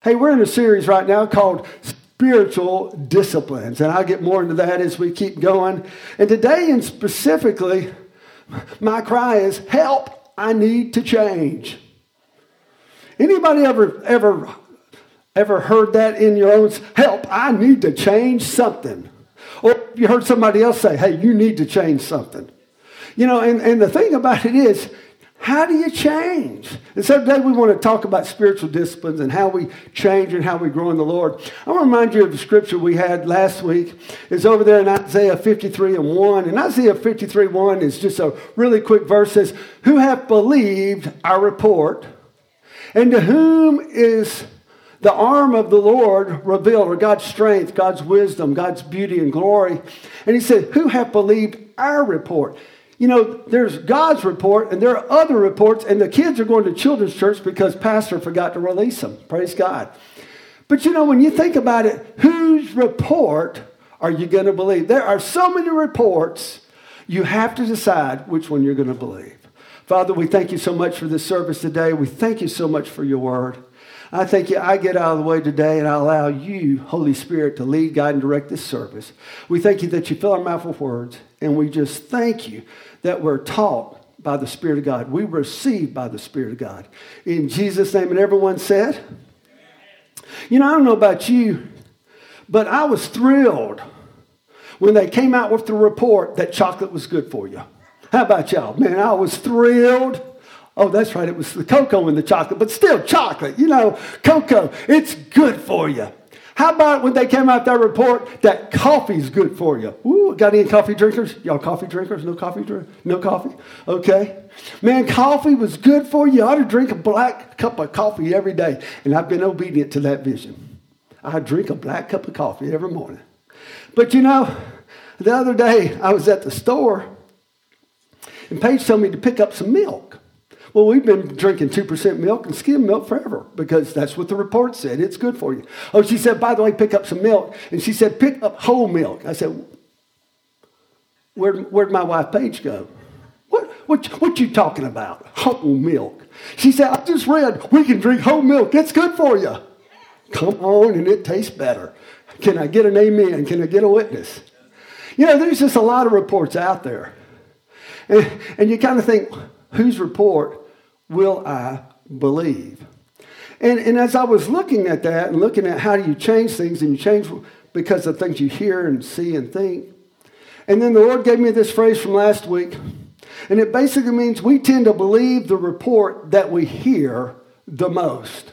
Hey, we're in a series right now called Spiritual Disciplines, and I'll get more into that as we keep going. And today, and specifically, my cry is help, I need to change. Anybody ever, ever, ever heard that in your own help, I need to change something? Or you heard somebody else say, hey, you need to change something. You know, and, and the thing about it is, how do you change? And so today we want to talk about spiritual disciplines and how we change and how we grow in the Lord. I want to remind you of the scripture we had last week. It's over there in Isaiah 53 and 1. And Isaiah 53 1 is just a really quick verse says, Who have believed our report, and to whom is the arm of the Lord revealed, or God's strength, God's wisdom, God's beauty and glory. And he said, Who have believed our report? You know, there's God's report and there are other reports, and the kids are going to children's church because pastor forgot to release them. Praise God. But you know, when you think about it, whose report are you going to believe? There are so many reports, you have to decide which one you're going to believe. Father, we thank you so much for this service today. We thank you so much for your word. I thank you. I get out of the way today and I allow you, Holy Spirit, to lead, guide, and direct this service. We thank you that you fill our mouth with words, and we just thank you that we're taught by the Spirit of God. We receive by the Spirit of God. In Jesus' name, and everyone said, You know, I don't know about you, but I was thrilled when they came out with the report that chocolate was good for you. How about y'all? Man, I was thrilled. Oh, that's right, it was the cocoa in the chocolate, but still chocolate. You know, cocoa, it's good for you. How about when they came out that report that coffee's good for you? Ooh, got any coffee drinkers? Y'all coffee drinkers? No coffee drink? No coffee? Okay. Man, coffee was good for you. I ought to drink a black cup of coffee every day. And I've been obedient to that vision. I drink a black cup of coffee every morning. But you know, the other day I was at the store and Paige told me to pick up some milk. Well, we've been drinking 2% milk and skim milk forever because that's what the report said. It's good for you. Oh, she said, by the way, pick up some milk. And she said, pick up whole milk. I said, Where'd, where'd my wife Paige go? What, what, what you talking about? Whole milk. She said, I just read we can drink whole milk. It's good for you. Come on, and it tastes better. Can I get an amen? Can I get a witness? You know, there's just a lot of reports out there. And, and you kind of think, whose report will I believe? And, and as I was looking at that and looking at how do you change things, and you change because of things you hear and see and think. And then the Lord gave me this phrase from last week, and it basically means we tend to believe the report that we hear the most.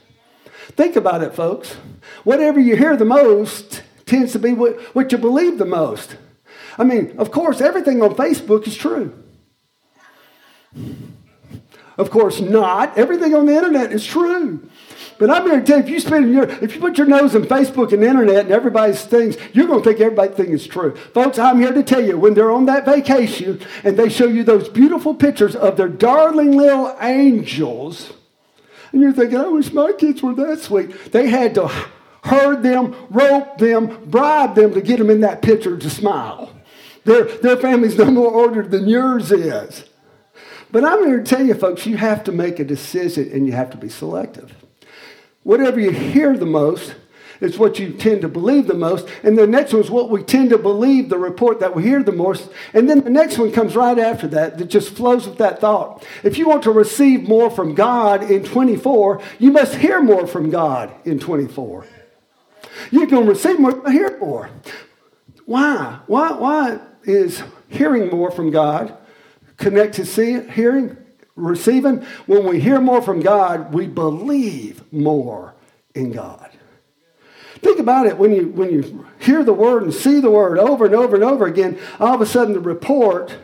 Think about it, folks. Whatever you hear the most tends to be what, what you believe the most. I mean, of course, everything on Facebook is true. Of course not. Everything on the internet is true. But I'm here to tell you, if you spend your, if you put your nose in Facebook and internet and everybody's things, you're going to think everybody's thing is true. Folks, I'm here to tell you, when they're on that vacation and they show you those beautiful pictures of their darling little angels, and you're thinking, I wish my kids were that sweet. They had to herd them, rope them, bribe them to get them in that picture to smile. Their, their family's no more ordered than yours is. But I'm here to tell you, folks, you have to make a decision and you have to be selective. Whatever you hear the most is what you tend to believe the most. And the next one is what we tend to believe, the report that we hear the most. And then the next one comes right after that, that just flows with that thought. If you want to receive more from God in 24, you must hear more from God in 24. You can receive more, hear more. Why? Why, why is hearing more from God connect to see, hearing, receiving. When we hear more from God, we believe more in God. Think about it when you, when you hear the word and see the word over and over and over again, all of a sudden the report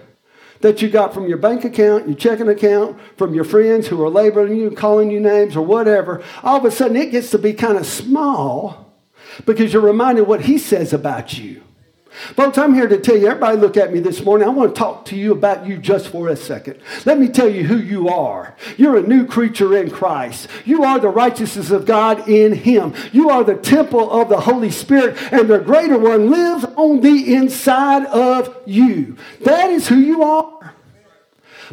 that you got from your bank account, your checking account, from your friends who are labeling you, calling you names or whatever, all of a sudden it gets to be kind of small because you're reminded what he says about you. Folks, I'm here to tell you, everybody look at me this morning. I want to talk to you about you just for a second. Let me tell you who you are. You're a new creature in Christ. You are the righteousness of God in Him. You are the temple of the Holy Spirit, and the greater one lives on the inside of you. That is who you are.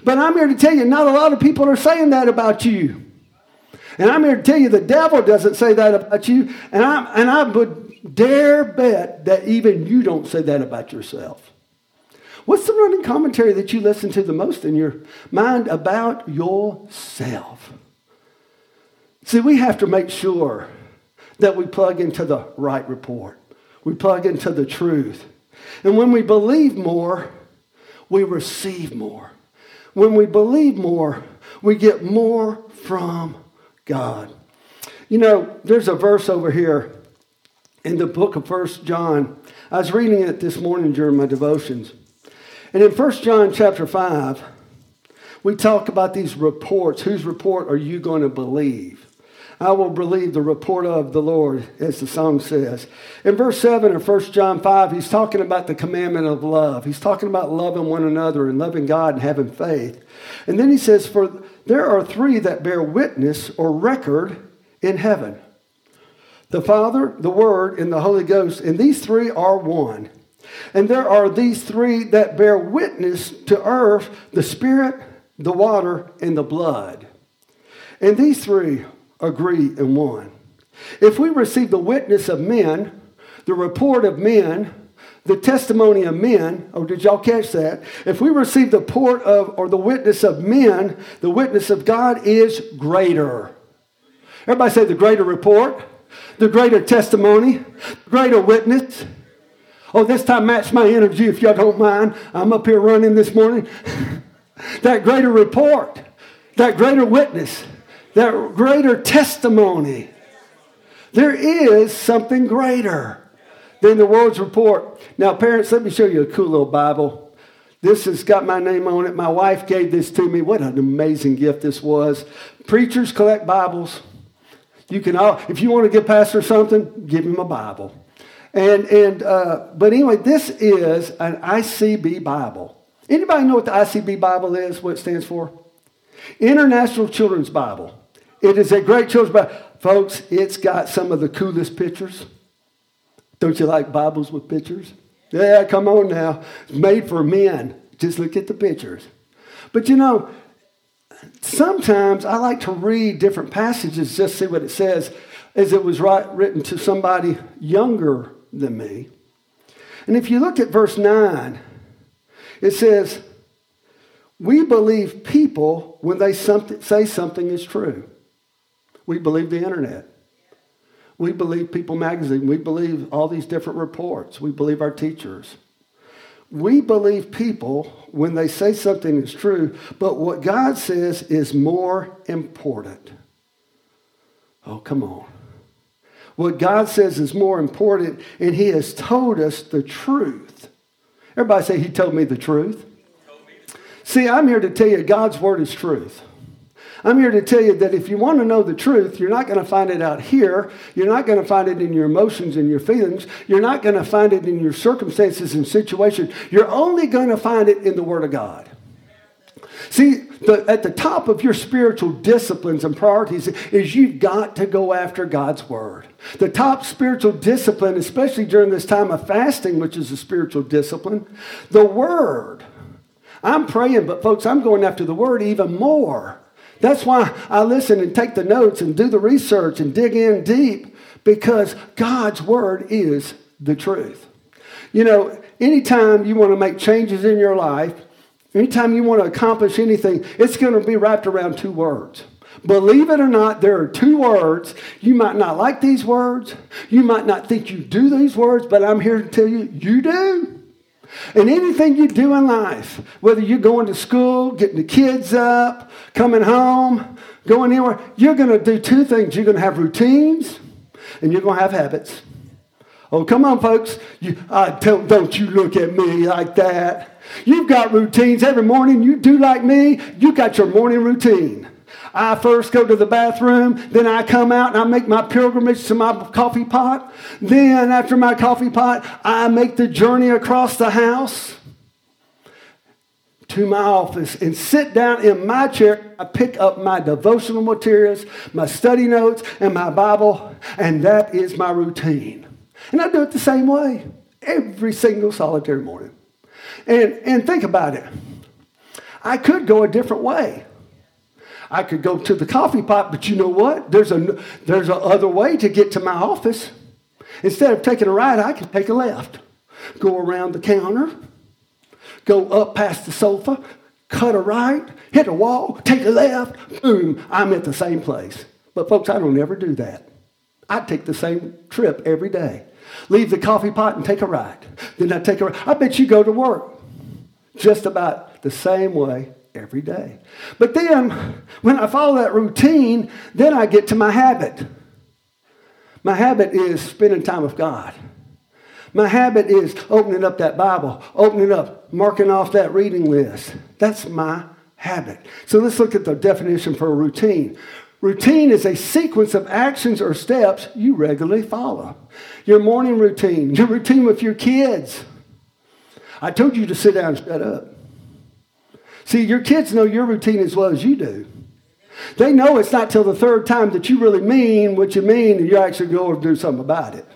But I'm here to tell you, not a lot of people are saying that about you. And I'm here to tell you the devil doesn't say that about you. And I, and I would dare bet that even you don't say that about yourself. What's the running commentary that you listen to the most in your mind about yourself? See, we have to make sure that we plug into the right report. We plug into the truth. And when we believe more, we receive more. When we believe more, we get more from God. You know, there's a verse over here in the book of First John. I was reading it this morning during my devotions. And in First John chapter 5, we talk about these reports. Whose report are you going to believe? I will believe the report of the Lord, as the song says. In verse 7 of 1 John 5, he's talking about the commandment of love. He's talking about loving one another and loving God and having faith. And then he says, For there are three that bear witness or record in heaven the Father, the Word, and the Holy Ghost. And these three are one. And there are these three that bear witness to earth the Spirit, the water, and the blood. And these three agree in one. If we receive the witness of men, the report of men, the testimony of men, oh, did y'all catch that? If we receive the port of or the witness of men, the witness of God is greater. Everybody say the greater report, the greater testimony, greater witness. Oh, this time match my energy if y'all don't mind. I'm up here running this morning. that greater report, that greater witness that greater testimony. There is something greater than the world's report. Now, parents, let me show you a cool little Bible. This has got my name on it. My wife gave this to me. What an amazing gift this was. Preachers collect Bibles. You can all, if you want to give pastor something, give him a Bible. And and uh, but anyway, this is an ICB Bible. Anybody know what the ICB Bible is? What it stands for? International Children's Bible. It is a great children's Bible. Folks, it's got some of the coolest pictures. Don't you like Bibles with pictures? Yeah, come on now. It's made for men. Just look at the pictures. But you know, sometimes I like to read different passages just see what it says, as it was right, written to somebody younger than me. And if you look at verse 9, it says, We believe people when they say something is true. We believe the internet. We believe People Magazine. We believe all these different reports. We believe our teachers. We believe people when they say something is true, but what God says is more important. Oh, come on. What God says is more important, and He has told us the truth. Everybody say, He told me the truth. See, I'm here to tell you God's word is truth. I'm here to tell you that if you want to know the truth, you're not going to find it out here. You're not going to find it in your emotions and your feelings. You're not going to find it in your circumstances and situations. You're only going to find it in the Word of God. See, the, at the top of your spiritual disciplines and priorities is you've got to go after God's Word. The top spiritual discipline, especially during this time of fasting, which is a spiritual discipline, the Word. I'm praying, but folks, I'm going after the Word even more. That's why I listen and take the notes and do the research and dig in deep because God's word is the truth. You know, anytime you want to make changes in your life, anytime you want to accomplish anything, it's going to be wrapped around two words. Believe it or not, there are two words. You might not like these words. You might not think you do these words, but I'm here to tell you, you do. And anything you do in life, whether you're going to school, getting the kids up, coming home, going anywhere, you're going to do two things. You're going to have routines and you're going to have habits. Oh, come on, folks. You, don't you look at me like that. You've got routines every morning. You do like me. You got your morning routine. I first go to the bathroom, then I come out and I make my pilgrimage to my coffee pot. Then, after my coffee pot, I make the journey across the house to my office and sit down in my chair. I pick up my devotional materials, my study notes, and my Bible, and that is my routine. And I do it the same way every single solitary morning. And, and think about it. I could go a different way. I could go to the coffee pot, but you know what? There's a there's a other way to get to my office. Instead of taking a right, I can take a left. Go around the counter, go up past the sofa, cut a right, hit a wall, take a left, boom, I'm at the same place. But folks, I don't ever do that. I take the same trip every day. Leave the coffee pot and take a right. Then I take a right. I bet you go to work just about the same way every day. But then, when I follow that routine, then I get to my habit. My habit is spending time with God. My habit is opening up that Bible, opening up, marking off that reading list. That's my habit. So let's look at the definition for a routine. Routine is a sequence of actions or steps you regularly follow. Your morning routine, your routine with your kids. I told you to sit down and shut up. See, your kids know your routine as well as you do. They know it's not till the third time that you really mean what you mean and you actually go and do something about it.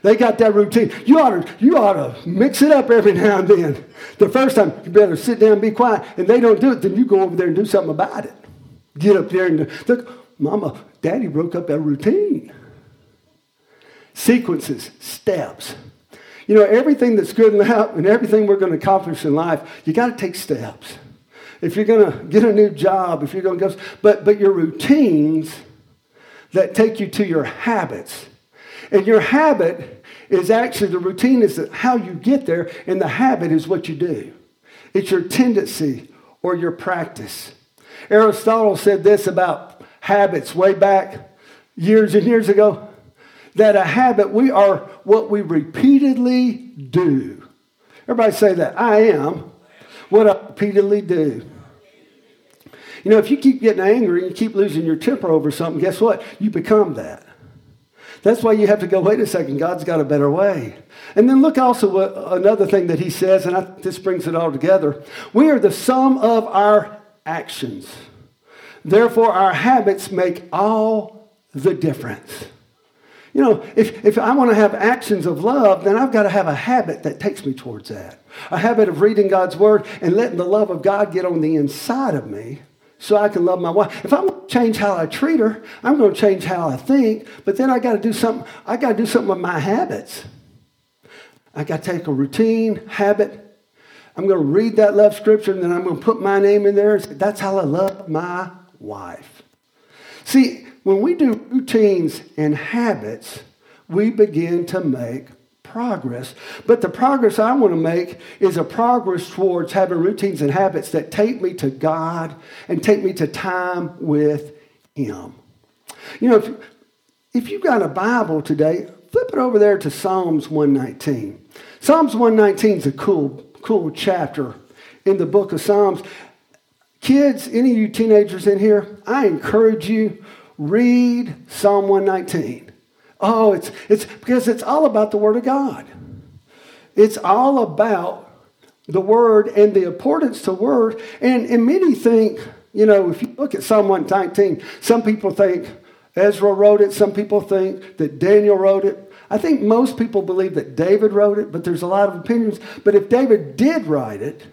They got that routine. You ought to, you ought to mix it up every now and then. The first time, you better sit down and be quiet. And they don't do it, then you go over there and do something about it. Get up there and look, Mama, Daddy broke up that routine. Sequences, steps. You know, everything that's good in life and everything we're going to accomplish in life, you got to take steps. If you're going to get a new job, if you're going to go, but, but your routines that take you to your habits. And your habit is actually, the routine is how you get there, and the habit is what you do. It's your tendency or your practice. Aristotle said this about habits way back years and years ago that a habit, we are what we repeatedly do. Everybody say that. I am what I repeatedly do. You know, if you keep getting angry and you keep losing your temper over something, guess what? You become that. That's why you have to go, wait a second, God's got a better way. And then look also what, another thing that he says, and I, this brings it all together. We are the sum of our actions. Therefore, our habits make all the difference. You know, if, if I want to have actions of love, then I've got to have a habit that takes me towards that. A habit of reading God's word and letting the love of God get on the inside of me so I can love my wife. If I'm going to change how I treat her, I'm going to change how I think, but then I got to do something, I got to do something with my habits. I got to take a routine, habit. I'm going to read that love scripture and then I'm going to put my name in there. That's how I love my wife. See, when we do routines and habits, we begin to make progress. But the progress I want to make is a progress towards having routines and habits that take me to God and take me to time with Him. You know, if, if you've got a Bible today, flip it over there to Psalms 119. Psalms 119 is a cool, cool chapter in the book of Psalms. Kids, any of you teenagers in here, I encourage you read Psalm 119. Oh, it's, it's because it's all about the Word of God. It's all about the Word and the importance to Word. And, and many think, you know, if you look at Psalm 119, some people think Ezra wrote it, some people think that Daniel wrote it. I think most people believe that David wrote it, but there's a lot of opinions. But if David did write it,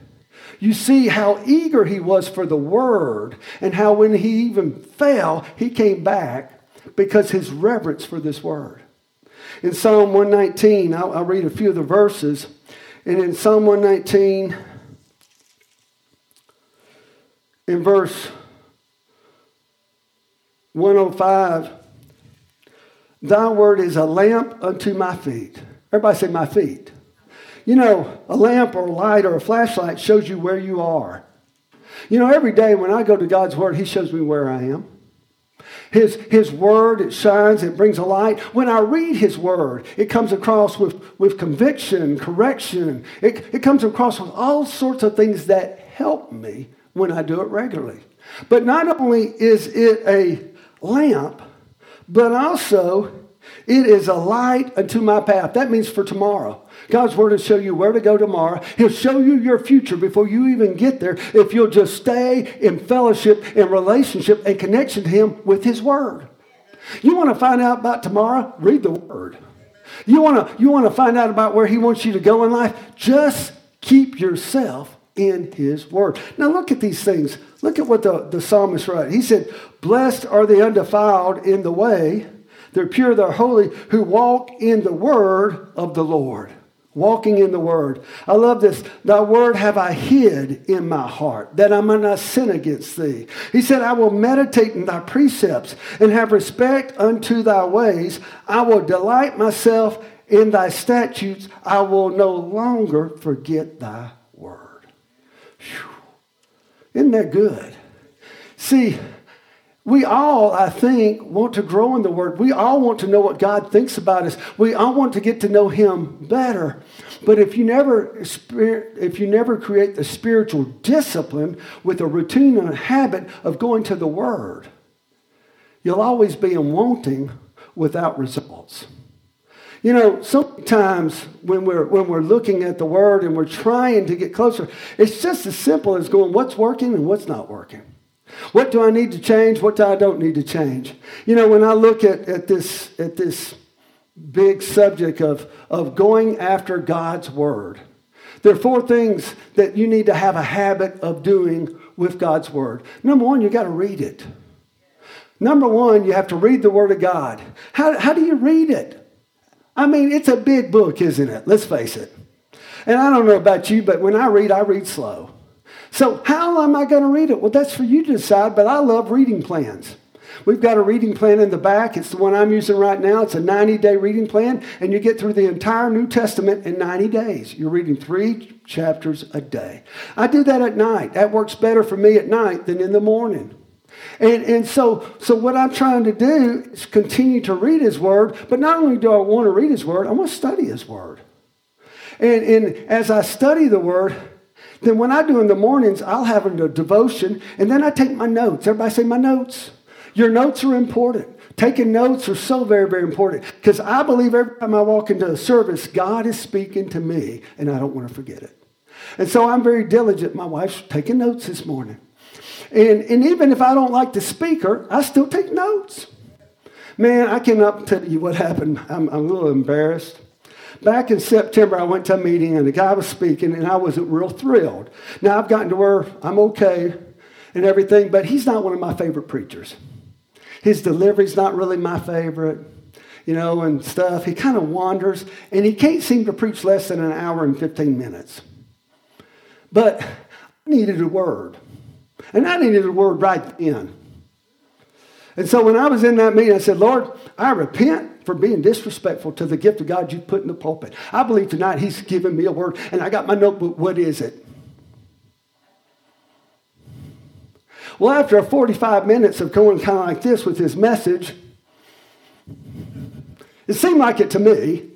you see how eager he was for the word and how when he even fell, he came back because his reverence for this word. In Psalm 119, I'll, I'll read a few of the verses. And in Psalm 119, in verse 105, Thy word is a lamp unto my feet. Everybody say, My feet. You know, a lamp or a light or a flashlight shows you where you are. You know, every day when I go to God's Word, He shows me where I am. His, his word, it shines, it brings a light. When I read his word, it comes across with, with conviction, correction. It, it comes across with all sorts of things that help me when I do it regularly. But not only is it a lamp, but also it is a light unto my path. That means for tomorrow. God's word will show you where to go tomorrow. He'll show you your future before you even get there if you'll just stay in fellowship and relationship and connection to Him with His word. You want to find out about tomorrow? Read the word. You want to, you want to find out about where He wants you to go in life? Just keep yourself in his word. Now look at these things. Look at what the, the psalmist wrote. He said, Blessed are the undefiled in the way, they're pure, they're holy, who walk in the word of the Lord. Walking in the word. I love this. Thy word have I hid in my heart, that I might not sin against thee. He said, I will meditate in thy precepts and have respect unto thy ways. I will delight myself in thy statutes. I will no longer forget thy word. isn't that good? See, we all, I think, want to grow in the Word. We all want to know what God thinks about us. We all want to get to know Him better. But if you never, if you never create the spiritual discipline with a routine and a habit of going to the Word, you'll always be in wanting without results. You know, sometimes when we're, when we're looking at the Word and we're trying to get closer, it's just as simple as going, what's working and what's not working? What do I need to change? What do I don't need to change? You know, when I look at, at, this, at this big subject of, of going after God's Word, there are four things that you need to have a habit of doing with God's Word. Number one, you got to read it. Number one, you have to read the Word of God. How, how do you read it? I mean, it's a big book, isn't it? Let's face it. And I don't know about you, but when I read, I read slow. So, how am I going to read it? Well, that's for you to decide, but I love reading plans. We've got a reading plan in the back. It's the one I'm using right now. It's a 90 day reading plan, and you get through the entire New Testament in 90 days. You're reading three chapters a day. I do that at night. That works better for me at night than in the morning. And, and so, so what I'm trying to do is continue to read his word, but not only do I want to read his word, I want to study his word. And, and as I study the word, then when I do in the mornings, I'll have a devotion, and then I take my notes. Everybody say my notes. Your notes are important. Taking notes are so very, very important because I believe every time I walk into a service, God is speaking to me, and I don't want to forget it. And so I'm very diligent. My wife's taking notes this morning. And, and even if I don't like the speaker, I still take notes. Man, I cannot tell you what happened. I'm, I'm a little embarrassed. Back in September, I went to a meeting and the guy was speaking, and I wasn't real thrilled. Now, I've gotten to where I'm okay and everything, but he's not one of my favorite preachers. His delivery's not really my favorite, you know, and stuff. He kind of wanders, and he can't seem to preach less than an hour and 15 minutes. But I needed a word. And I needed a word right then. And so when I was in that meeting, I said, Lord, I repent for being disrespectful to the gift of God you put in the pulpit. I believe tonight He's given me a word, and I got my notebook. What is it? Well, after 45 minutes of going kind of like this with his message, it seemed like it to me.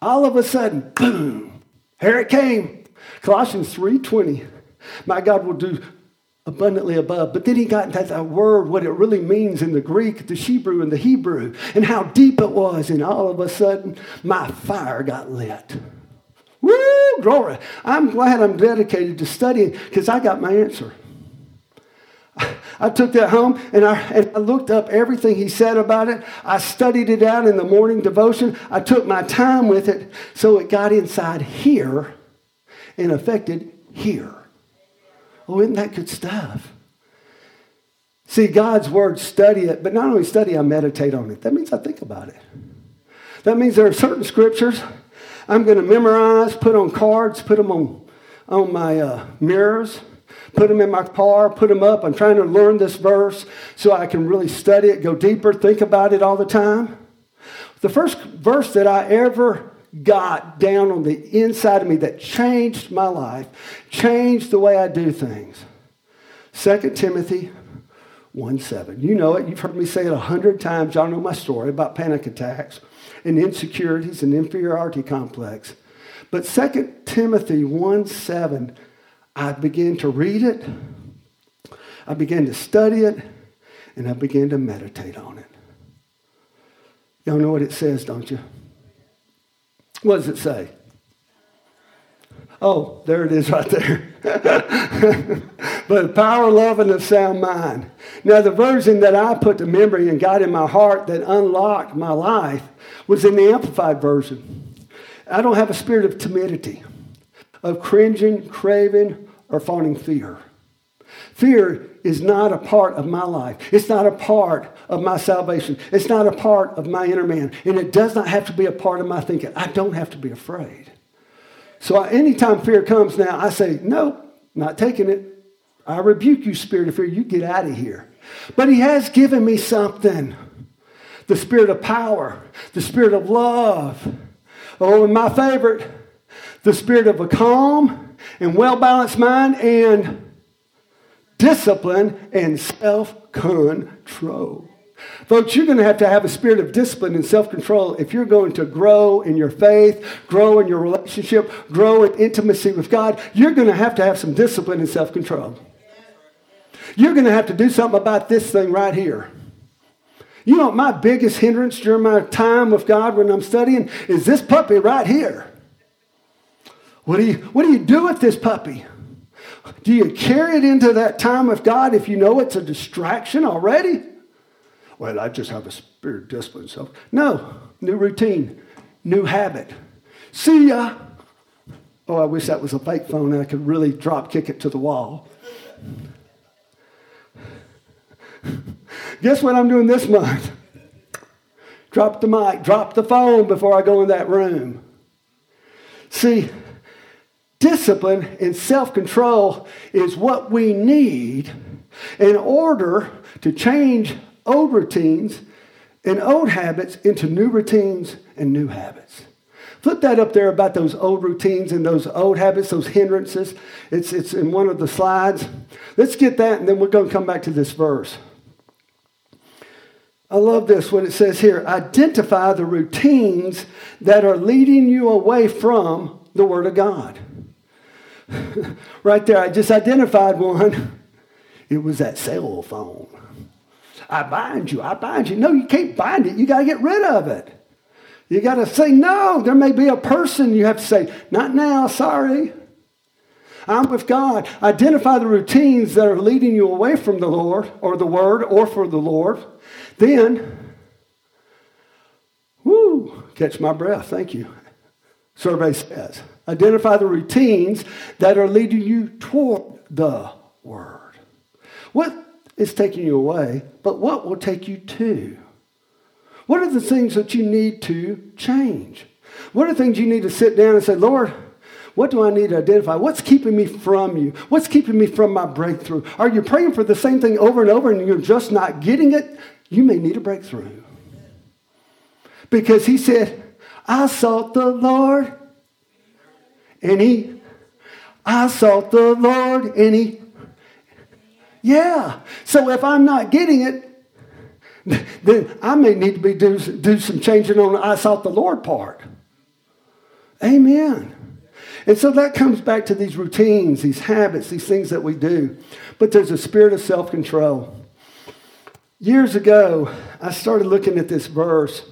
All of a sudden, boom, here it came. Colossians 3:20. My God will do abundantly above. But then he got into that word, what it really means in the Greek, the Hebrew, and the Hebrew, and how deep it was. And all of a sudden, my fire got lit. Woo, glory. I'm glad I'm dedicated to studying because I got my answer. I took that home and I, and I looked up everything he said about it. I studied it out in the morning devotion. I took my time with it so it got inside here and affected here. Oh, isn't that good stuff? See, God's word, study it, but not only study, I meditate on it. That means I think about it. That means there are certain scriptures I'm going to memorize, put on cards, put them on, on my uh, mirrors, put them in my car, put them up. I'm trying to learn this verse so I can really study it, go deeper, think about it all the time. The first verse that I ever got down on the inside of me that changed my life, changed the way I do things. 2 Timothy 1 7. You know it. You've heard me say it a hundred times. Y'all know my story about panic attacks and insecurities and inferiority complex. But 2 Timothy 1 7, I began to read it, I began to study it, and I began to meditate on it. Y'all know what it says, don't you? What does it say? Oh, there it is right there. but power, love, and a sound mind. Now, the version that I put to memory and got in my heart that unlocked my life was in the Amplified version. I don't have a spirit of timidity. of cringing, craving, or fawning fear. Fear is not a part of my life. It's not a part of my salvation. It's not a part of my inner man. And it does not have to be a part of my thinking. I don't have to be afraid. So anytime fear comes now, I say, nope, not taking it. I rebuke you, spirit of fear. You get out of here. But he has given me something the spirit of power, the spirit of love. Oh, and my favorite, the spirit of a calm and well balanced mind and discipline and self control. Folks, you're going to have to have a spirit of discipline and self control if you're going to grow in your faith, grow in your relationship, grow in intimacy with God. You're going to have to have some discipline and self control. You're going to have to do something about this thing right here. You know, my biggest hindrance during my time with God when I'm studying is this puppy right here. What do you, what do, you do with this puppy? Do you carry it into that time of God if you know it's a distraction already? Well, I just have a spirit discipline. So, no, new routine, new habit. See ya. Oh, I wish that was a fake phone and I could really drop kick it to the wall. Guess what I'm doing this month? Drop the mic, drop the phone before I go in that room. See, discipline and self control is what we need in order to change old routines and old habits into new routines and new habits. Put that up there about those old routines and those old habits, those hindrances. It's, it's in one of the slides. Let's get that, and then we're going to come back to this verse. I love this, what it says here. Identify the routines that are leading you away from the Word of God. right there, I just identified one. It was that cell phone. I bind you, I bind you. No, you can't bind it. You got to get rid of it. You got to say, no, there may be a person you have to say, not now, sorry. I'm with God. Identify the routines that are leading you away from the Lord or the Word or for the Lord. Then, whoo, catch my breath. Thank you. Survey says identify the routines that are leading you toward the Word. What is taking you away, but what will take you to? What are the things that you need to change? What are the things you need to sit down and say, Lord, what do I need to identify? What's keeping me from you? What's keeping me from my breakthrough? Are you praying for the same thing over and over and you're just not getting it? You may need a breakthrough. Because he said, I sought the Lord and he, I sought the Lord and he, yeah. So if I'm not getting it, then I may need to be do, do some changing on the I sought the Lord part. Amen. And so that comes back to these routines, these habits, these things that we do. But there's a spirit of self control. Years ago, I started looking at this verse,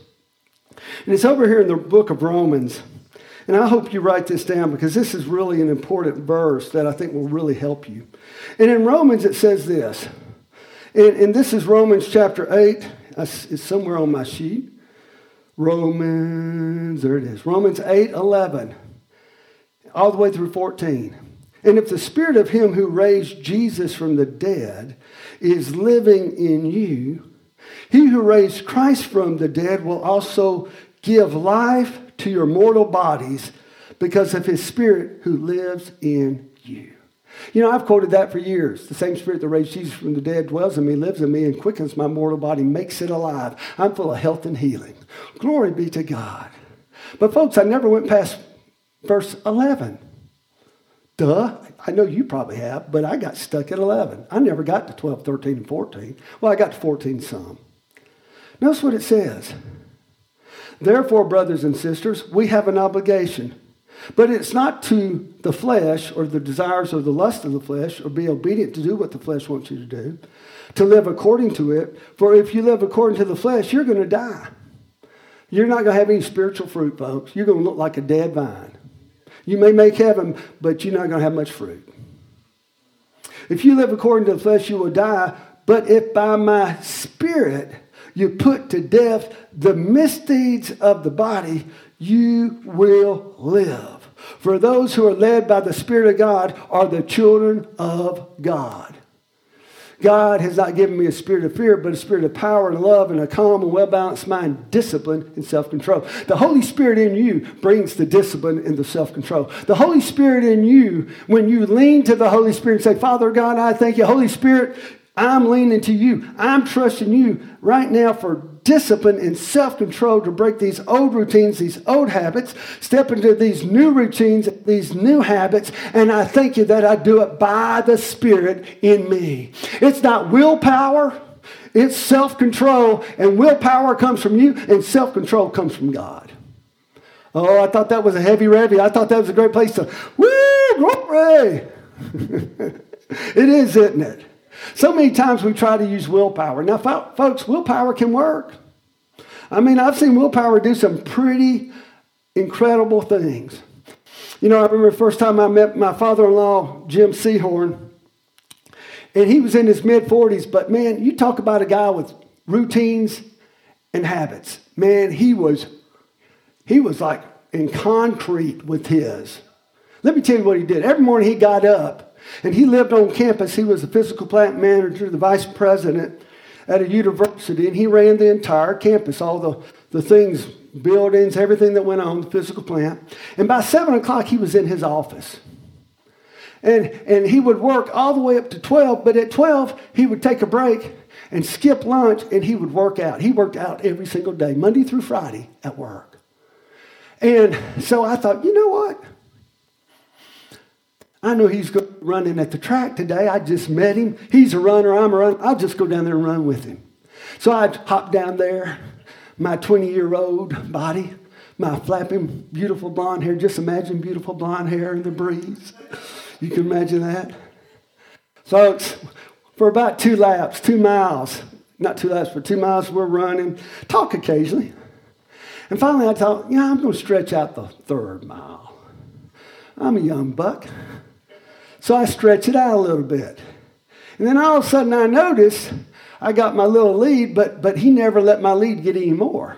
and it's over here in the book of Romans. And I hope you write this down because this is really an important verse that I think will really help you. And in Romans, it says this, and, and this is Romans chapter 8. It's somewhere on my sheet. Romans, there it is. Romans 8 11 all the way through 14. And if the spirit of him who raised Jesus from the dead is living in you, he who raised Christ from the dead will also give life to your mortal bodies because of his spirit who lives in you. You know, I've quoted that for years. The same spirit that raised Jesus from the dead dwells in me, lives in me, and quickens my mortal body, makes it alive. I'm full of health and healing. Glory be to God. But, folks, I never went past verse 11. Duh. I know you probably have, but I got stuck at 11. I never got to 12, 13, and 14. Well, I got to 14 some. Notice what it says. Therefore, brothers and sisters, we have an obligation. But it's not to the flesh or the desires or the lust of the flesh or be obedient to do what the flesh wants you to do, to live according to it. For if you live according to the flesh, you're going to die. You're not going to have any spiritual fruit, folks. You're going to look like a dead vine. You may make heaven, but you're not going to have much fruit. If you live according to the flesh, you will die. But if by my spirit you put to death the misdeeds of the body, you will live. For those who are led by the Spirit of God are the children of God. God has not given me a spirit of fear, but a spirit of power and love and a calm and well balanced mind, discipline and self control. The Holy Spirit in you brings the discipline and the self control. The Holy Spirit in you, when you lean to the Holy Spirit and say, Father God, I thank you. Holy Spirit, I'm leaning to you. I'm trusting you right now for discipline and self control to break these old routines, these old habits, step into these new routines, these new habits, and I thank you that I do it by the Spirit in me. It's not willpower, it's self control, and willpower comes from you, and self control comes from God. Oh, I thought that was a heavy revy. I thought that was a great place to, woo, glory. it is, isn't it? So many times we try to use willpower. Now, folks, willpower can work. I mean, I've seen willpower do some pretty incredible things. You know, I remember the first time I met my father in law, Jim Seahorn, and he was in his mid 40s, but man, you talk about a guy with routines and habits. Man, he was he was like in concrete with his. Let me tell you what he did. Every morning he got up and he lived on campus. He was the physical plant manager, the vice president at a university, and he ran the entire campus, all the, the things, buildings, everything that went on, the physical plant. And by 7 o'clock, he was in his office. And, and he would work all the way up to 12, but at 12, he would take a break and skip lunch and he would work out. He worked out every single day, Monday through Friday at work. And so I thought, you know what? I know he's running at the track today. I just met him. He's a runner. I'm a runner. I'll just go down there and run with him. So I hopped down there, my 20 year old body, my flapping, beautiful blonde hair. Just imagine beautiful blonde hair in the breeze. You can imagine that. Folks, for about two laps, two miles, not two laps, but two miles, we're running, talk occasionally. And finally, I thought, yeah, I'm going to stretch out the third mile. I'm a young buck. So I stretch it out a little bit. And then all of a sudden I notice I got my little lead, but, but he never let my lead get any more.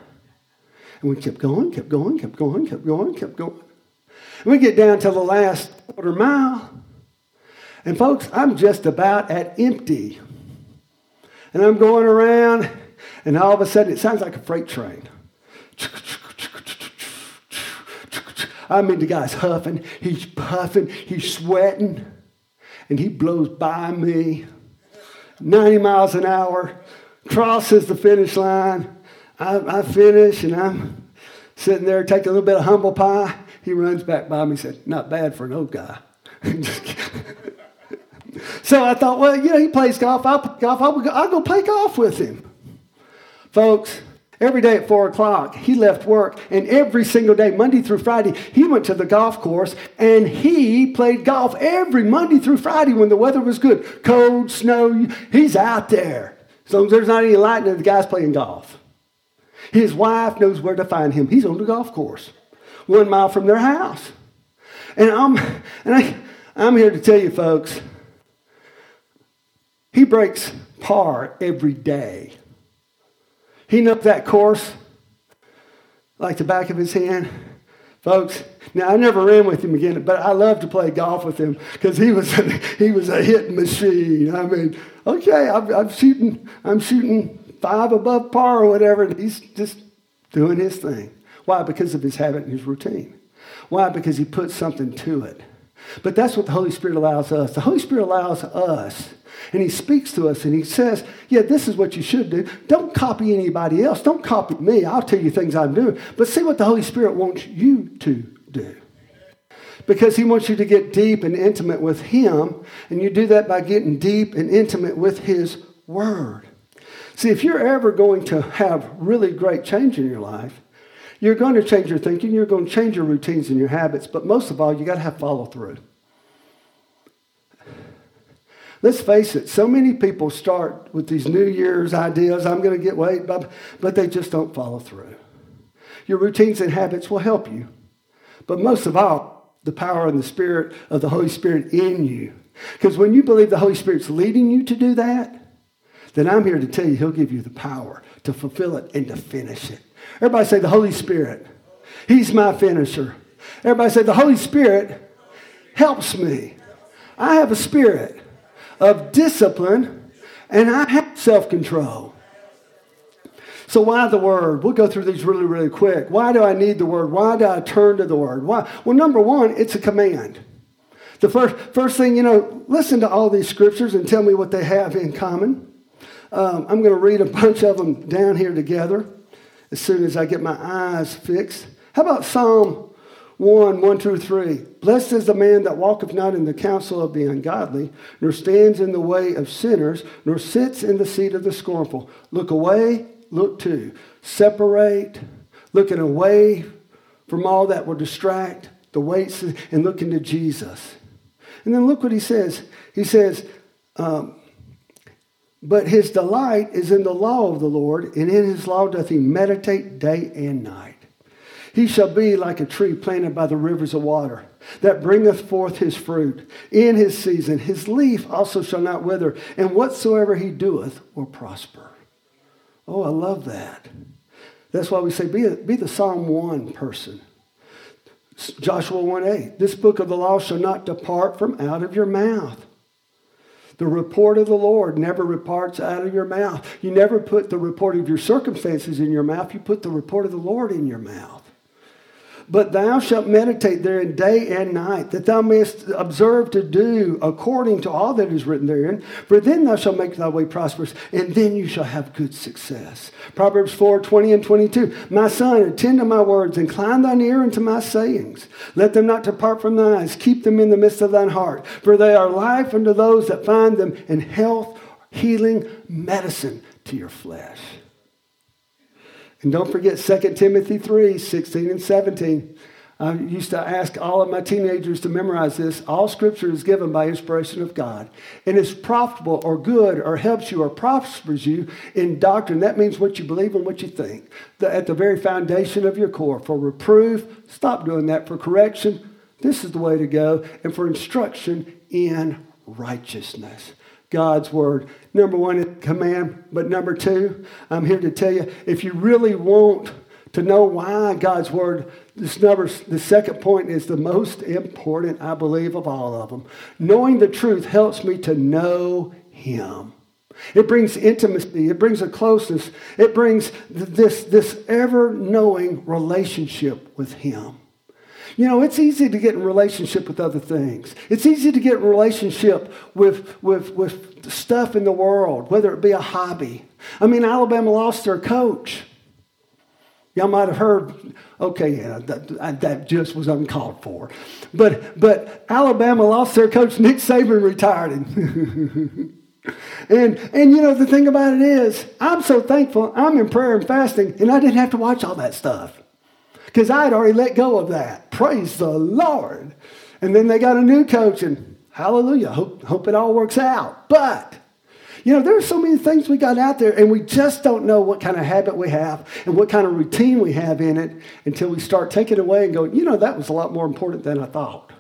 And we kept going, kept going, kept going, kept going, kept going. And we get down to the last quarter mile. And folks, I'm just about at empty. And I'm going around, and all of a sudden it sounds like a freight train. I mean, the guy's huffing, he's puffing, he's sweating, and he blows by me 90 miles an hour, crosses the finish line. I, I finish, and I'm sitting there taking a little bit of humble pie. He runs back by me and said, Not bad for an old guy. so I thought, well, you know, he plays golf. I'll golf. I'll, I'll go play golf with him. Folks, Every day at four o'clock, he left work, and every single day, Monday through Friday, he went to the golf course and he played golf every Monday through Friday when the weather was good. Cold, snow, he's out there. As long as there's not any lightning, the guy's playing golf. His wife knows where to find him. He's on the golf course, one mile from their house. And I'm, and I, I'm here to tell you, folks, he breaks par every day. He knows that course like the back of his hand. Folks, now I never ran with him again, but I love to play golf with him because he was a, he was a hitting machine. I mean, okay, I'm, I'm shooting I'm shooting five above par or whatever, and he's just doing his thing. Why? Because of his habit and his routine. Why? Because he put something to it. But that's what the Holy Spirit allows us. The Holy Spirit allows us and he speaks to us and he says, Yeah, this is what you should do. Don't copy anybody else. Don't copy me. I'll tell you things I'm doing. But see what the Holy Spirit wants you to do. Because he wants you to get deep and intimate with him. And you do that by getting deep and intimate with his word. See, if you're ever going to have really great change in your life, you're going to change your thinking, you're going to change your routines and your habits, but most of all, you got to have follow through. Let's face it, so many people start with these New Year's ideas, I'm going to get weight, but they just don't follow through. Your routines and habits will help you. But most of all, the power and the spirit of the Holy Spirit in you. Because when you believe the Holy Spirit's leading you to do that, then I'm here to tell you He'll give you the power to fulfill it and to finish it. Everybody say, the Holy Spirit. He's my finisher. Everybody say, the Holy Spirit helps me. I have a spirit of discipline and I have self control. So, why the word? We'll go through these really, really quick. Why do I need the word? Why do I turn to the word? Why? Well, number one, it's a command. The first, first thing, you know, listen to all these scriptures and tell me what they have in common. Um, I'm going to read a bunch of them down here together as soon as I get my eyes fixed. How about Psalm 1, 1 through 3. Blessed is the man that walketh not in the counsel of the ungodly, nor stands in the way of sinners, nor sits in the seat of the scornful. Look away, look to. Separate, looking away from all that will distract, the weights, and looking to Jesus. And then look what he says. He says, um, But his delight is in the law of the Lord, and in his law doth he meditate day and night. He shall be like a tree planted by the rivers of water, that bringeth forth his fruit in his season. His leaf also shall not wither, and whatsoever he doeth will prosper. Oh, I love that. That's why we say be, be the Psalm 1 person. Joshua 1 8. This book of the law shall not depart from out of your mouth. The report of the Lord never departs out of your mouth. You never put the report of your circumstances in your mouth, you put the report of the Lord in your mouth. But thou shalt meditate therein day and night, that thou mayest observe to do according to all that is written therein. For then thou shalt make thy way prosperous, and then you shall have good success. Proverbs 4 20 and 22. My son, attend to my words, incline thine ear unto my sayings. Let them not depart from thine eyes, keep them in the midst of thine heart. For they are life unto those that find them, and health, healing, medicine to your flesh. And don't forget 2 Timothy 3 16 and 17. I used to ask all of my teenagers to memorize this. All scripture is given by inspiration of God and is profitable or good or helps you or prospers you in doctrine. That means what you believe and what you think. The, at the very foundation of your core. For reproof, stop doing that. For correction, this is the way to go. And for instruction in righteousness. God's word. Number one, is command. But number two, I'm here to tell you if you really want to know why God's word, this number, the second point is the most important, I believe, of all of them. Knowing the truth helps me to know Him. It brings intimacy. It brings a closeness. It brings this, this ever knowing relationship with Him. You know, it's easy to get in relationship with other things. It's easy to get in relationship with, with, with stuff in the world, whether it be a hobby. I mean, Alabama lost their coach. Y'all might have heard, okay, yeah, that, that just was uncalled for. But, but Alabama lost their coach. Nick Saban retired him. and, and, you know, the thing about it is, I'm so thankful. I'm in prayer and fasting, and I didn't have to watch all that stuff because I had already let go of that. Praise the Lord. And then they got a new coach, and hallelujah, hope, hope it all works out. But, you know, there are so many things we got out there, and we just don't know what kind of habit we have and what kind of routine we have in it until we start taking it away and go, you know, that was a lot more important than I thought.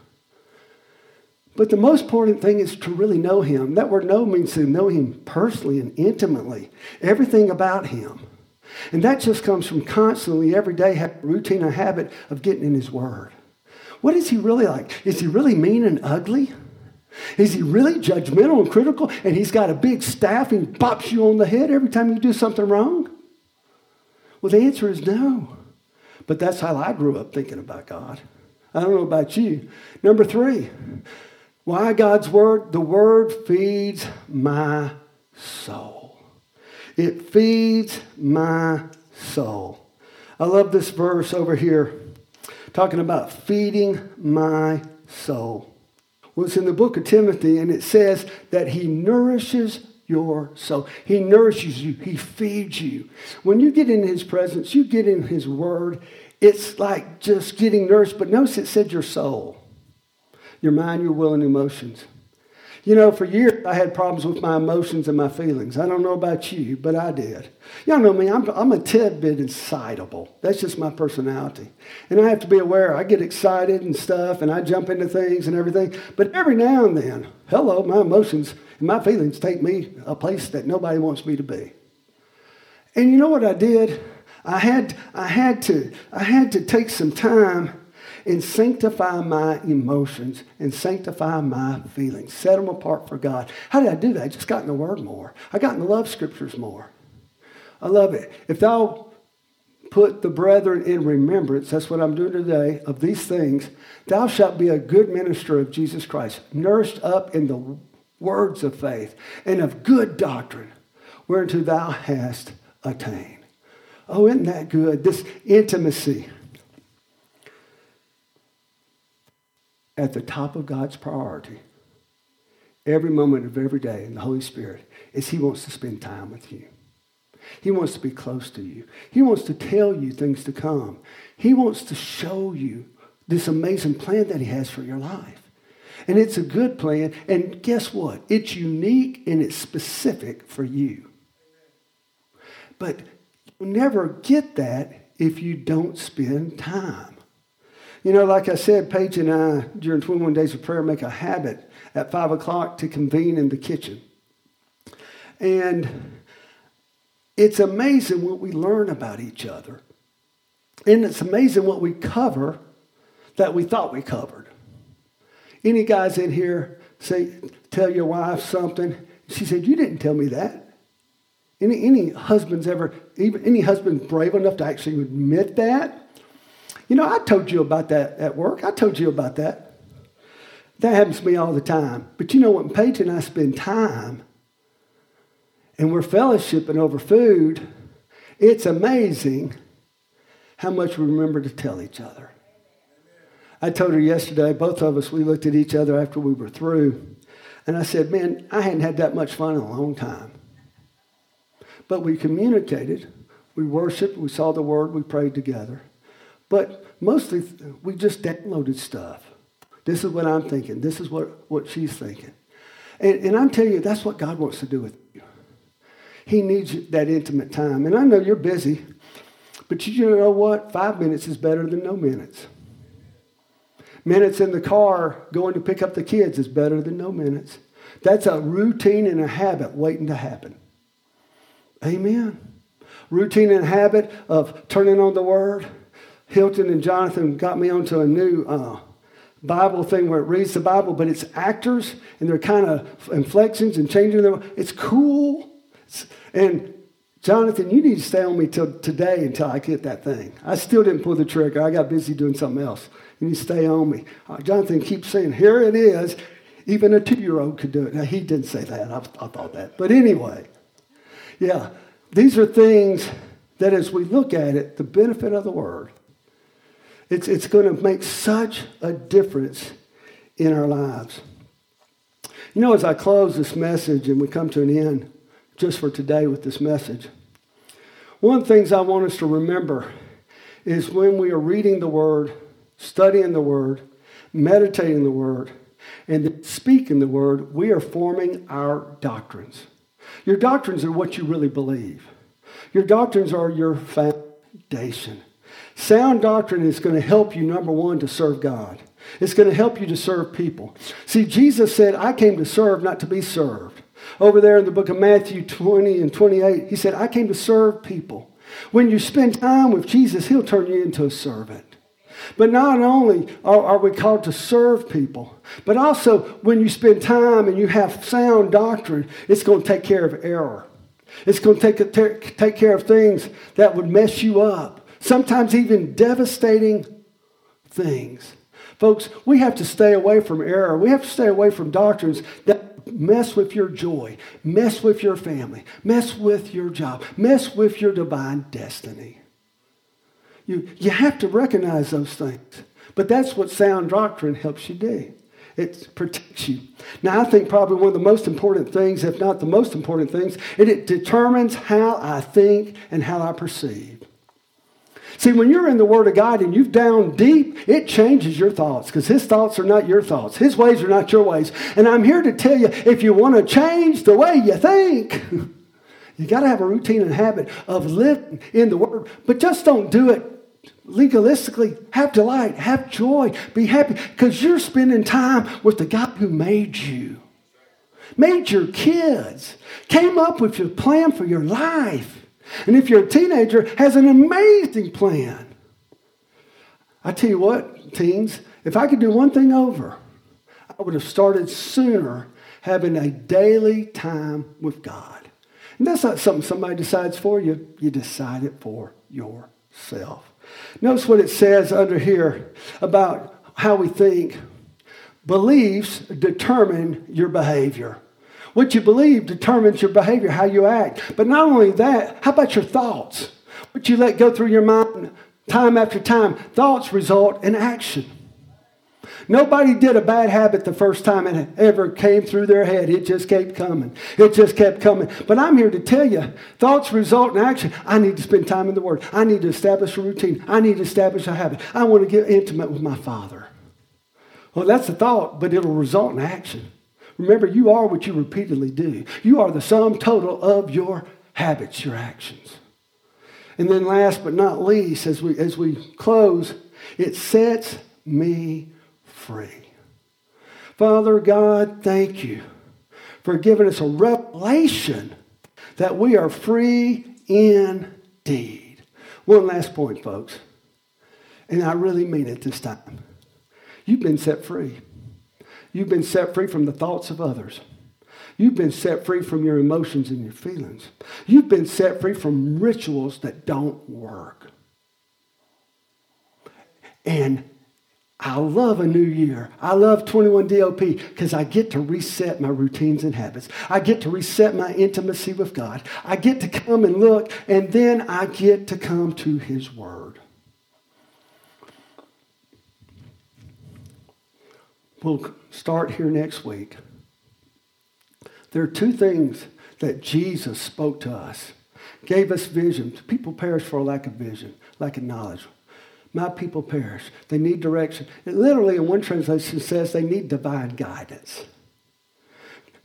But the most important thing is to really know him. That word know means to know him personally and intimately, everything about him. And that just comes from constantly, every day, routine, a habit of getting in His Word. What is He really like? Is He really mean and ugly? Is He really judgmental and critical? And He's got a big staff and pops you on the head every time you do something wrong? Well, the answer is no. But that's how I grew up thinking about God. I don't know about you. Number three, why God's Word? The Word feeds my soul. It feeds my soul. I love this verse over here talking about feeding my soul. Well, it's in the book of Timothy, and it says that he nourishes your soul. He nourishes you, he feeds you. When you get in his presence, you get in his word, it's like just getting nourished. But notice it said your soul, your mind, your will, and emotions. You know, for years I had problems with my emotions and my feelings. I don't know about you, but I did. Y'all know me, I'm, I'm a tidbit excitable. That's just my personality. And I have to be aware. I get excited and stuff, and I jump into things and everything. But every now and then, hello, my emotions and my feelings take me a place that nobody wants me to be. And you know what I did? I had, I had, to, I had to take some time and sanctify my emotions and sanctify my feelings. Set them apart for God. How did I do that? I just got in the Word more. I got in the love scriptures more. I love it. If thou put the brethren in remembrance, that's what I'm doing today, of these things, thou shalt be a good minister of Jesus Christ, nourished up in the words of faith and of good doctrine, whereunto thou hast attained. Oh, isn't that good? This intimacy at the top of God's priority every moment of every day in the Holy Spirit is He wants to spend time with you. He wants to be close to you. He wants to tell you things to come. He wants to show you this amazing plan that He has for your life. And it's a good plan. And guess what? It's unique and it's specific for you. But you'll never get that if you don't spend time. You know, like I said, Paige and I, during 21 Days of Prayer, make a habit at 5 o'clock to convene in the kitchen. And it's amazing what we learn about each other. And it's amazing what we cover that we thought we covered. Any guys in here say, tell your wife something? She said, You didn't tell me that. Any, any husbands ever, even any husband brave enough to actually admit that? You know, I told you about that at work. I told you about that. That happens to me all the time. But you know what? Paige and I spend time and we're fellowshipping over food, it's amazing how much we remember to tell each other. I told her yesterday, both of us, we looked at each other after we were through, and I said, Man, I hadn't had that much fun in a long time. But we communicated, we worshiped, we saw the word, we prayed together. But mostly, we just downloaded stuff. This is what I'm thinking. This is what, what she's thinking. And, and I'm telling you, that's what God wants to do with you. He needs that intimate time. And I know you're busy, but you know what? Five minutes is better than no minutes. Minutes in the car going to pick up the kids is better than no minutes. That's a routine and a habit waiting to happen. Amen. Routine and habit of turning on the word. Hilton and Jonathan got me onto a new uh, Bible thing where it reads the Bible, but it's actors and they're kind of inflections and changing them. It's cool. And Jonathan, you need to stay on me till today until I get that thing. I still didn't pull the trigger. I got busy doing something else. You need to stay on me. Uh, Jonathan keeps saying, here it is. Even a two-year-old could do it. Now, he didn't say that. I, I thought that. But anyway, yeah, these are things that as we look at it, the benefit of the word, it's, it's going to make such a difference in our lives. You know, as I close this message and we come to an end, just for today with this message. One of the things I want us to remember is when we are reading the Word, studying the Word, meditating the Word, and speaking the Word, we are forming our doctrines. Your doctrines are what you really believe. Your doctrines are your foundation. Sound doctrine is going to help you, number one, to serve God. It's going to help you to serve people. See, Jesus said, I came to serve, not to be served. Over there in the book of Matthew 20 and 28, he said, I came to serve people. When you spend time with Jesus, he'll turn you into a servant. But not only are, we called to serve people, but also when you spend time and you have sound doctrine, it's going to take care of error. It's going to take, take care of things that would mess you up, sometimes even devastating things. Folks, we have to stay away from error. We have to stay away from doctrines that mess with your joy, mess with your family, mess with your job, mess with your divine destiny. You, you have to recognize those things. But that's what sound doctrine helps you do. It protects you. Now, I think probably one of the most important things, if not the most important things, it, it determines how I think and how I perceive. See, when you're in the Word of God and you've down deep, it changes your thoughts because His thoughts are not your thoughts. His ways are not your ways. And I'm here to tell you if you want to change the way you think, you got to have a routine and habit of living in the Word. But just don't do it legalistically. Have delight, have joy, be happy because you're spending time with the God who made you, made your kids, came up with your plan for your life. And if you're a teenager, has an amazing plan. I tell you what, teens, if I could do one thing over, I would have started sooner having a daily time with God. And that's not something somebody decides for you, you decide it for yourself. Notice what it says under here about how we think. Beliefs determine your behavior. What you believe determines your behavior, how you act. But not only that, how about your thoughts? What you let go through your mind time after time. Thoughts result in action. Nobody did a bad habit the first time it ever came through their head. It just kept coming. It just kept coming. But I'm here to tell you thoughts result in action. I need to spend time in the Word. I need to establish a routine. I need to establish a habit. I want to get intimate with my Father. Well, that's a thought, but it'll result in action. Remember, you are what you repeatedly do, you are the sum total of your habits, your actions. And then, last but not least, as we, as we close, it sets me free. Father God, thank you for giving us a revelation that we are free indeed. One last point, folks, and I really mean it this time. You've been set free. You've been set free from the thoughts of others. You've been set free from your emotions and your feelings. You've been set free from rituals that don't work. And I love a new year. I love 21 DOP because I get to reset my routines and habits. I get to reset my intimacy with God. I get to come and look, and then I get to come to His Word. We'll start here next week. There are two things that Jesus spoke to us, gave us vision. People perish for a lack of vision, lack of knowledge. My people perish. They need direction. It literally, in one translation, says they need divine guidance.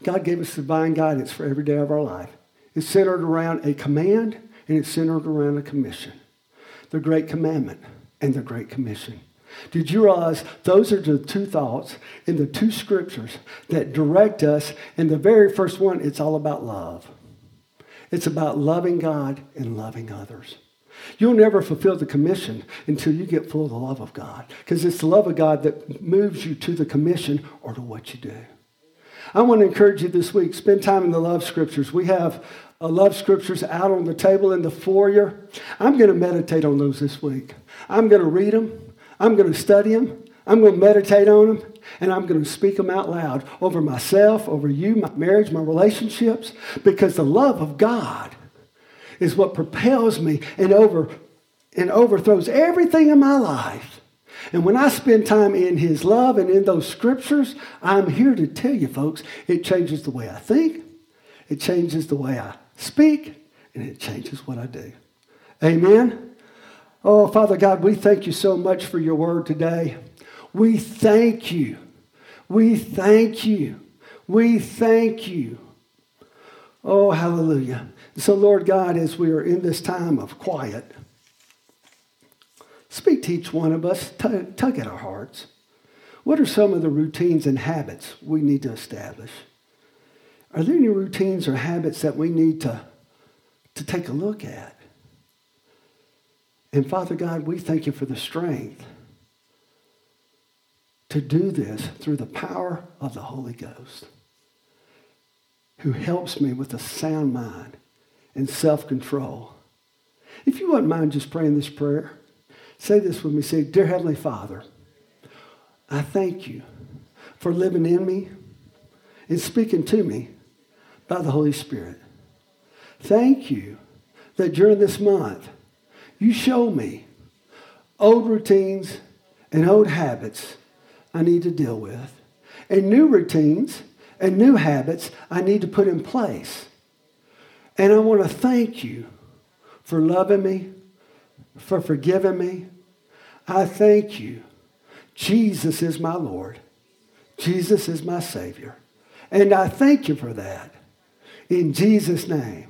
God gave us divine guidance for every day of our life. It's centered around a command and it's centered around a commission. The Great Commandment and the Great Commission. Did you realize those are the two thoughts in the two scriptures that direct us? And the very first one, it's all about love. It's about loving God and loving others. You'll never fulfill the commission until you get full of the love of God, because it's the love of God that moves you to the commission or to what you do. I want to encourage you this week, spend time in the love scriptures. We have uh, love scriptures out on the table in the foyer. I'm going to meditate on those this week. I'm going to read them. I'm going to study them. I'm going to meditate on them. And I'm going to speak them out loud over myself, over you, my marriage, my relationships, because the love of God is what propels me and, over, and overthrows everything in my life. And when I spend time in His love and in those scriptures, I'm here to tell you, folks, it changes the way I think, it changes the way I speak, and it changes what I do. Amen. Oh, Father God, we thank you so much for your word today. We thank you. We thank you. We thank you. Oh, hallelujah. So, Lord God, as we are in this time of quiet, speak to each one of us, tug, at our hearts. What are some of the routines and habits we need to establish? Are there any routines or habits that we need to, to take a look at? And Father God, we thank you for the strength to do this through the power of the Holy Ghost, who helps me with a sound mind and self control. If you wouldn't mind just praying this prayer, say this with me. Say, Dear Heavenly Father, I thank you for living in me and speaking to me by the Holy Spirit. Thank you that during this month, you show me old routines and old habits I need to deal with, and new routines and new habits I need to put in place and I want to thank you for loving me, for forgiving me. I thank you. Jesus is my Lord. Jesus is my Savior. And I thank you for that. In Jesus' name.